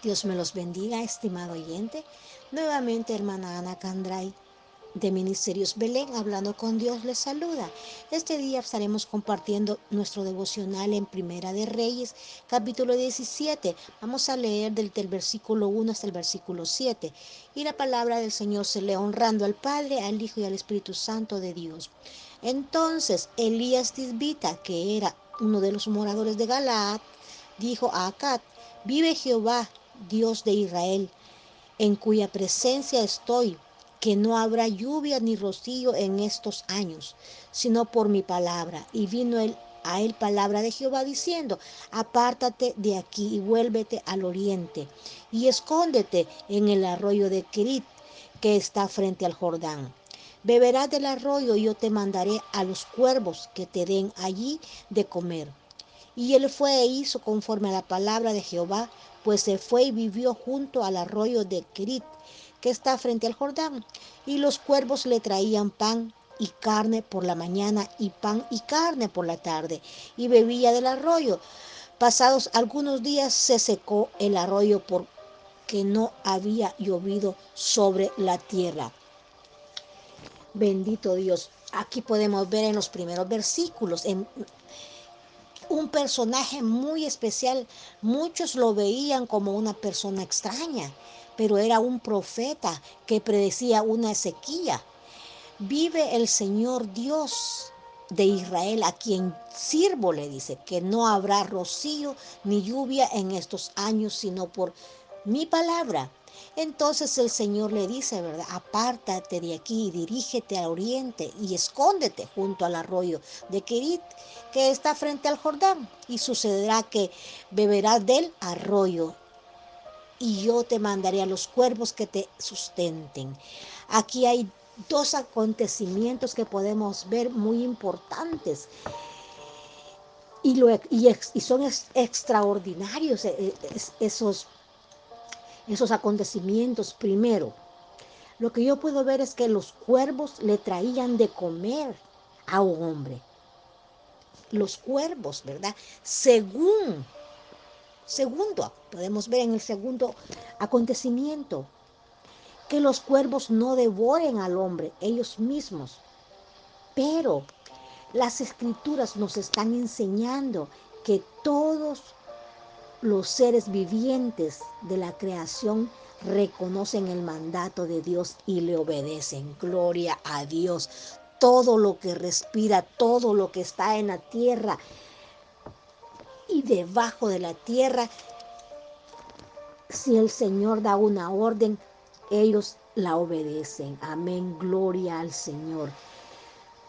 Dios me los bendiga, estimado oyente. Nuevamente, hermana Ana Candray de Ministerios Belén, hablando con Dios, les saluda. Este día estaremos compartiendo nuestro devocional en Primera de Reyes, capítulo 17. Vamos a leer del, del versículo 1 hasta el versículo 7. Y la palabra del Señor se lee honrando al Padre, al Hijo y al Espíritu Santo de Dios. Entonces Elías Tisbita, que era uno de los moradores de Galaad, dijo a Acat, vive Jehová, Dios de Israel, en cuya presencia estoy, que no habrá lluvia ni rocío en estos años, sino por mi palabra. Y vino él, a él palabra de Jehová diciendo, apártate de aquí y vuélvete al oriente, y escóndete en el arroyo de Kerit, que está frente al Jordán. Beberás del arroyo y yo te mandaré a los cuervos que te den allí de comer. Y él fue e hizo conforme a la palabra de Jehová, pues se fue y vivió junto al arroyo de Kerit, que está frente al Jordán. Y los cuervos le traían pan y carne por la mañana y pan y carne por la tarde, y bebía del arroyo. Pasados algunos días se secó el arroyo porque no había llovido sobre la tierra. Bendito Dios. Aquí podemos ver en los primeros versículos, en un personaje muy especial. Muchos lo veían como una persona extraña, pero era un profeta que predecía una sequía. Vive el Señor Dios de Israel, a quien sirvo, le dice, que no habrá rocío ni lluvia en estos años, sino por mi palabra. Entonces el Señor le dice, ¿verdad? Apártate de aquí, dirígete al oriente y escóndete junto al arroyo de Kerit, que está frente al Jordán. Y sucederá que beberás del arroyo y yo te mandaré a los cuervos que te sustenten. Aquí hay dos acontecimientos que podemos ver muy importantes. Y, lo, y, son ex, extraordinarios eh, esos esos acontecimientos primero. Lo que yo puedo ver es que los cuervos le traían de comer a un hombre. Los cuervos, ¿verdad? Según, segundo, podemos ver en el segundo acontecimiento, que los cuervos no devoren al hombre ellos mismos. Pero las escrituras nos están enseñando que todos los seres vivientes de la creación reconocen el mandato de Dios y le obedecen. Gloria a Dios. Todo lo que respira, todo lo que está en la tierra y debajo de la tierra, si el Señor da una orden, ellos la obedecen. Amén. Gloria al Señor.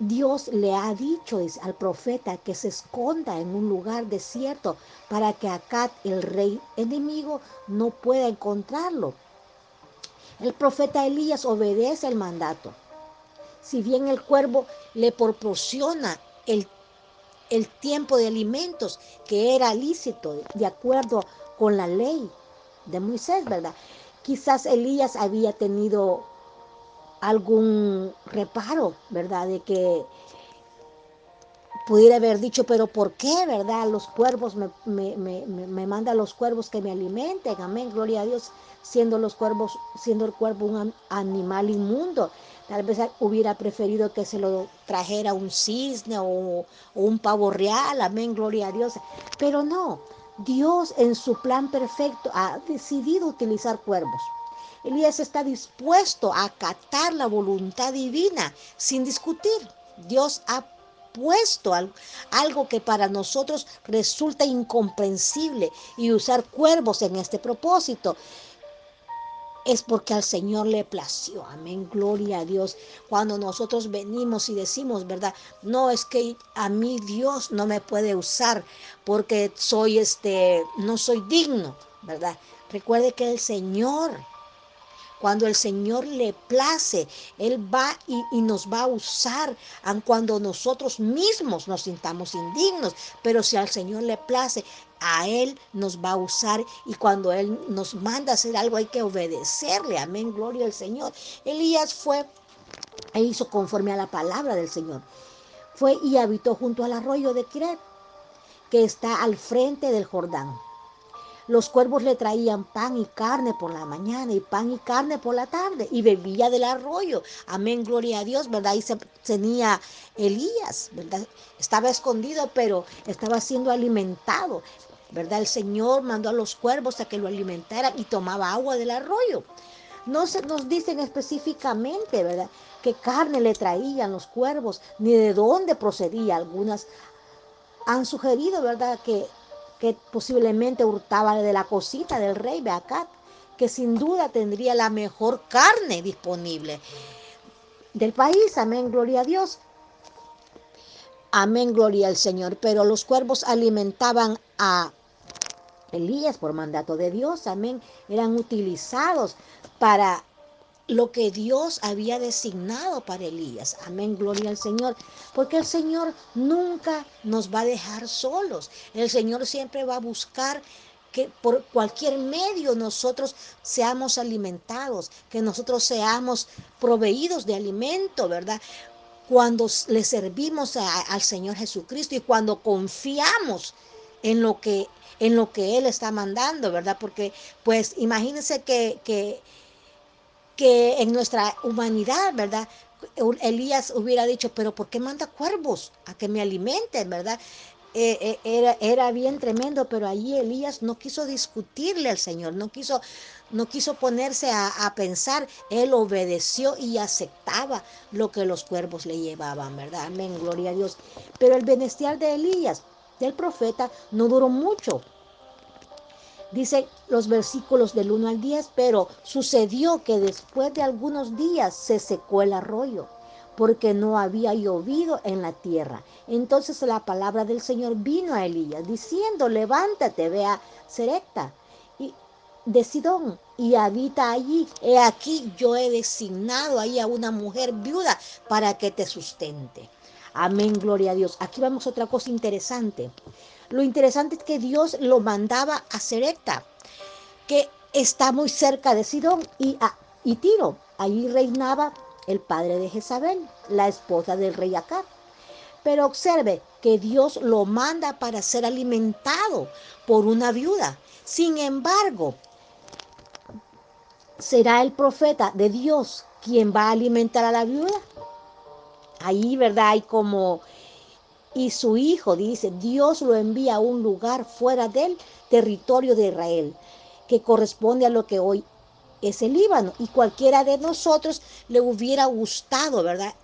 Dios le ha dicho al profeta que se esconda en un lugar desierto para que Acat, el rey enemigo, no pueda encontrarlo. El profeta Elías obedece el mandato. Si bien el cuervo le proporciona el, el tiempo de alimentos que era lícito de acuerdo con la ley de Moisés, ¿verdad? Quizás Elías había tenido algún reparo, ¿verdad? De que pudiera haber dicho, pero ¿por qué, verdad? Los cuervos me, me, me, me mandan los cuervos que me alimenten, amén, gloria a Dios, siendo los cuervos, siendo el cuervo un animal inmundo. Tal vez hubiera preferido que se lo trajera un cisne o, o un pavo real, amén, gloria a Dios. Pero no, Dios en su plan perfecto ha decidido utilizar cuervos. Elías está dispuesto a acatar la voluntad divina sin discutir. Dios ha puesto algo que para nosotros resulta incomprensible y usar cuervos en este propósito es porque al Señor le plació. Amén, gloria a Dios. Cuando nosotros venimos y decimos, ¿verdad? No es que a mí Dios no me puede usar porque soy este, no soy digno, ¿verdad? Recuerde que el Señor cuando el Señor le place, Él va y, nos va a usar, aun cuando nosotros mismos nos sintamos indignos. Pero si al Señor le place, a Él nos va a usar y cuando Él nos manda a hacer algo hay que obedecerle. Amén, gloria al Señor. Elías fue e hizo conforme a la palabra del Señor. Fue y habitó junto al arroyo de Kiret, que está al frente del Jordán. Los cuervos le traían pan y carne por la mañana y pan y carne por la tarde y bebía del arroyo. Amén, gloria a Dios, ¿verdad? Ahí se tenía Elías, ¿verdad? Estaba escondido, pero estaba siendo alimentado, ¿verdad? El Señor mandó a los cuervos a que lo alimentaran y tomaba agua del arroyo. No se nos dicen específicamente, ¿verdad? Qué carne le traían los cuervos, ni de dónde procedía. Algunas han sugerido, ¿verdad?, que que posiblemente hurtaba de la cosita del rey Beacat, que sin duda tendría la mejor carne disponible del país. Amén, gloria a Dios. Amén, gloria al Señor. Pero los cuervos alimentaban a Elías por mandato de Dios. Amén. Eran utilizados para lo que Dios había designado para Elías. Amén, gloria al Señor. Porque el Señor nunca nos va a dejar solos. El Señor siempre va a buscar que por cualquier medio nosotros seamos alimentados, que nosotros seamos proveídos de alimento, ¿verdad? Cuando le servimos al Señor Jesucristo y cuando confiamos en lo que en lo que Él está mandando, ¿verdad? Porque pues imagínense que que en nuestra humanidad, ¿verdad? Elías hubiera dicho, pero ¿por qué manda cuervos a que me alimenten, ¿verdad? Eh, eh, era, era, bien tremendo, pero allí Elías no quiso discutirle al Señor, no quiso, no quiso ponerse a, a, pensar, él obedeció y aceptaba lo que los cuervos le llevaban, ¿verdad? Amén, gloria a Dios. Pero el bestial de Elías, del profeta, no duró mucho, Dice los versículos del 1 al 10, pero sucedió que después de algunos días se secó el arroyo, porque no había llovido en la tierra. Entonces la palabra del Señor vino a Elías, diciendo, levántate, ve a Serecta y de Sidón y habita allí. He aquí yo he designado ahí a una mujer viuda para que te sustente. Amén, gloria a Dios. Aquí vamos a otra cosa interesante. Lo interesante es que Dios lo mandaba a Serepta, que está muy cerca de Sidón y, a, Tiro. Allí reinaba el padre de Jezabel, la esposa del rey Acab. Pero observe que Dios lo manda para ser alimentado por una viuda. Sin embargo, ¿será el profeta de Dios quien va a alimentar a la viuda? Ahí, ¿verdad? Hay como y su hijo, dice, Dios lo envía a un lugar fuera del territorio de Israel, que corresponde a lo que hoy es el Líbano. Y cualquiera de nosotros le hubiera gustado, ¿verdad?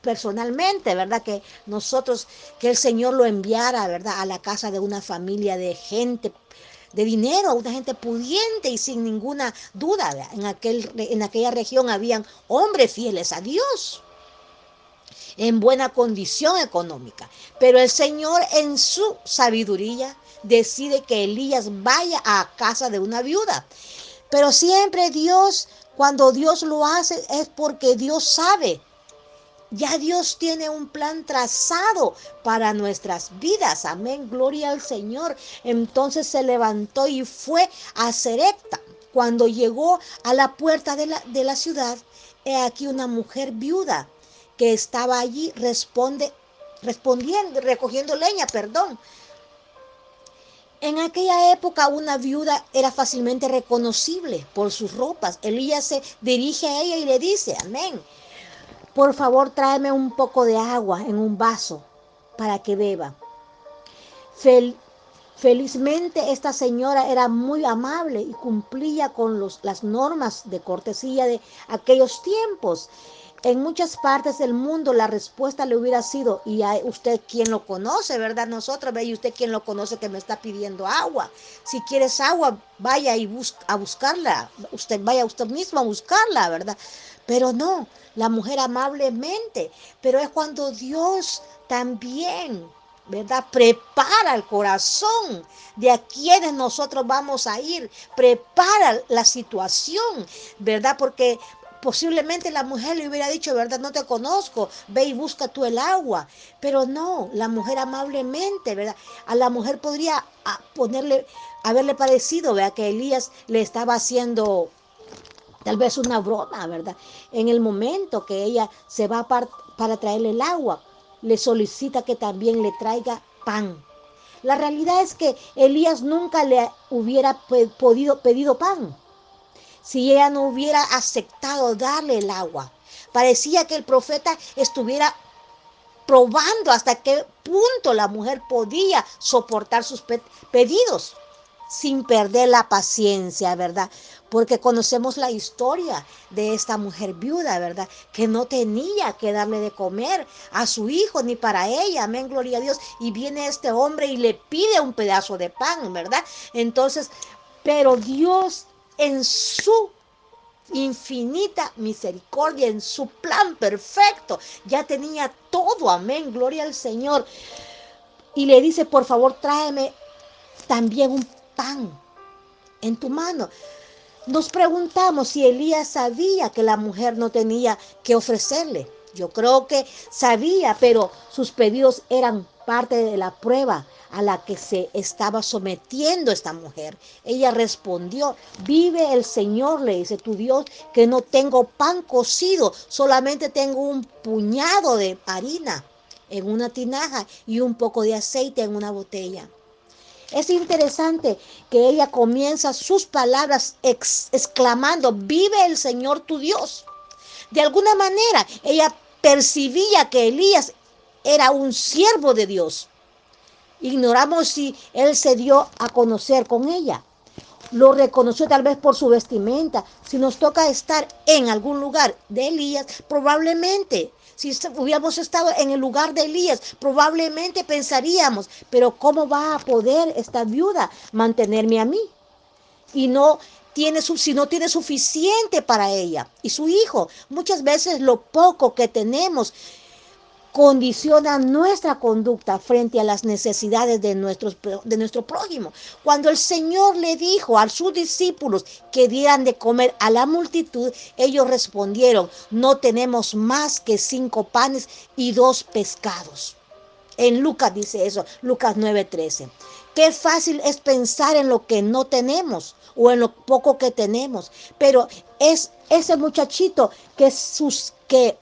Personalmente, ¿verdad? Que nosotros, que el Señor lo enviara, ¿verdad? A la casa de una familia de gente de dinero, una gente pudiente y sin ninguna duda. En, aquel, en aquella región habían hombres fieles a Dios en buena condición económica. Pero el Señor en su sabiduría decide que Elías vaya a casa de una viuda. Pero siempre Dios, cuando Dios lo hace, es porque Dios sabe. Ya Dios tiene un plan trazado para nuestras vidas. Amén. Gloria al Señor. Entonces se levantó y fue a Serepta. Cuando llegó a la puerta de la, de la ciudad, he aquí una mujer viuda que estaba allí responde, respondiendo, recogiendo leña, perdón. En aquella época una viuda era fácilmente reconocible por sus ropas. Elías se dirige a ella y le dice, amén, por favor tráeme un poco de agua en un vaso para que beba. Fel Felizmente esta señora era muy amable y cumplía con los, las normas de cortesía de aquellos tiempos. En muchas partes del mundo la respuesta le hubiera sido, y a usted quien lo conoce, ¿verdad? Nosotros, ve, y usted quien lo conoce que me está pidiendo agua. Si quieres agua, vaya y busca, a buscarla. Usted vaya usted mismo a buscarla, ¿verdad? Pero no, la mujer amablemente, pero es cuando Dios también ¿verdad? Prepara el corazón de a quienes nosotros vamos a ir, prepara la situación, ¿verdad? Porque posiblemente la mujer le hubiera dicho, ¿verdad? No te conozco, ve y busca tú el agua. Pero no, la mujer amablemente, ¿verdad? A la mujer podría ah, ponerle, haberle parecido, ¿verdad? Que Elías le estaba haciendo tal vez una broma, ¿verdad? En el momento que ella se va para, para traerle el agua, le solicita que también le traiga pan. La realidad es que Elías nunca le hubiera podido pedido pan si ella no hubiera aceptado darle el agua. Parecía que el profeta estuviera probando hasta qué punto la mujer podía soportar sus pedidos sin perder la paciencia, ¿verdad? Porque conocemos la historia de esta mujer viuda, ¿verdad? Que no tenía que darle de comer a su hijo ni para ella, amén, gloria a Dios. Y viene este hombre y le pide un pedazo de pan, ¿verdad? Entonces, pero Dios en su infinita misericordia, en su plan perfecto. Ya tenía todo, amén, gloria al Señor. Y le dice, por favor, tráeme también un pan en tu mano. Nos preguntamos si Elías sabía que la mujer no tenía que ofrecerle. Yo creo que sabía, pero sus pedidos eran parte de la prueba a la que se estaba sometiendo esta mujer. Ella respondió, vive el Señor, le dice tu Dios, que no tengo pan cocido, solamente tengo un puñado de harina en una tinaja y un poco de aceite en una botella. Es interesante que ella comienza sus palabras exclamando, vive el Señor tu Dios. De alguna manera, ella percibía que Elías era un siervo de Dios. Ignoramos si él se dio a conocer con ella. Lo reconoció tal vez por su vestimenta. Si nos toca estar en algún lugar de Elías, probablemente, si hubiéramos estado en el lugar de Elías, probablemente pensaríamos, pero ¿cómo va a poder esta viuda mantenerme a mí? Y no tiene, si no tiene suficiente para ella y su hijo. Muchas veces lo poco que tenemos condiciona nuestra conducta frente a las necesidades de, nuestros, de nuestro prójimo. Cuando el Señor le dijo a sus discípulos que dieran de comer a la multitud, ellos respondieron, no tenemos más que cinco panes y dos pescados. En Lucas dice eso, Lucas 9:13. Qué fácil es pensar en lo que no tenemos o en lo poco que tenemos, pero es ese muchachito que sus que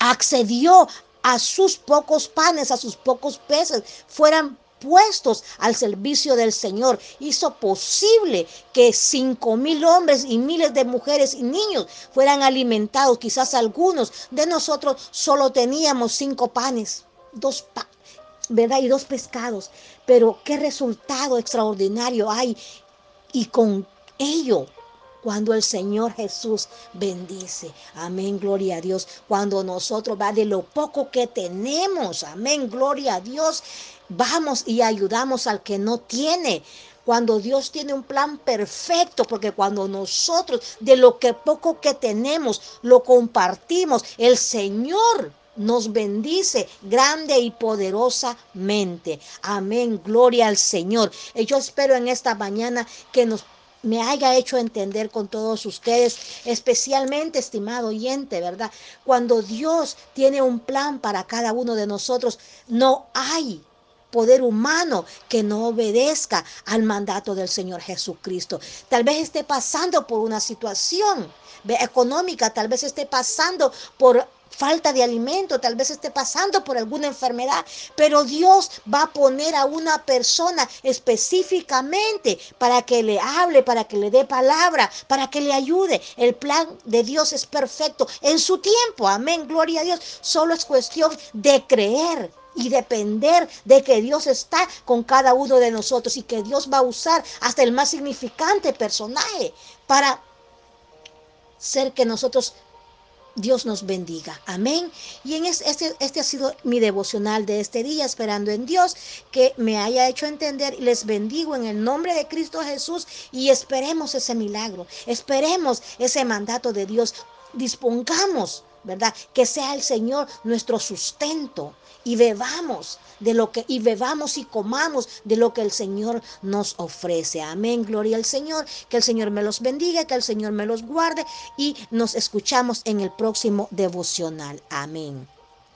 accedió a sus pocos panes, a sus pocos peces, fueran puestos al servicio del Señor. Hizo posible que cinco mil hombres y miles de mujeres y niños fueran alimentados. Quizás algunos de nosotros solo teníamos cinco panes, dos ¿verdad? Y dos pescados. Pero qué resultado extraordinario hay. Y con ello cuando el Señor Jesús bendice. Amén, gloria a Dios. Cuando nosotros va de lo poco que tenemos, amén, gloria a Dios, vamos y ayudamos al que no tiene. Cuando Dios tiene un plan perfecto, porque cuando nosotros de lo que poco que tenemos lo compartimos, el Señor nos bendice grande y poderosamente. Amén, gloria al Señor. Y yo espero en esta mañana que nos me haya hecho entender con todos ustedes, especialmente, estimado oyente, ¿verdad? Cuando Dios tiene un plan para cada uno de nosotros, no hay poder humano que no obedezca al mandato del Señor Jesucristo. Tal vez esté pasando por una situación económica, tal vez esté pasando por falta de alimento, tal vez esté pasando por alguna enfermedad, pero Dios va a poner a una persona específicamente para que le hable, para que le dé palabra, para que le ayude. El plan de Dios es perfecto en su tiempo. Amén, gloria a Dios. Solo es cuestión de creer y depender de que Dios está con cada uno de nosotros y que Dios va a usar hasta el más significante personaje para ser que nosotros Dios nos bendiga. Amén. Y en este, este ha sido mi devocional de este día, esperando en Dios que me haya hecho entender. Les bendigo en el nombre de Cristo Jesús y esperemos ese milagro. Esperemos ese mandato de Dios. Dispongamos, ¿verdad? Que sea el Señor nuestro sustento y bebamos de lo que y bebamos y comamos de lo que el Señor nos ofrece. Amén, gloria al Señor. Que el Señor me los bendiga, que el Señor me los guarde y nos escuchamos en el próximo devocional. Amén.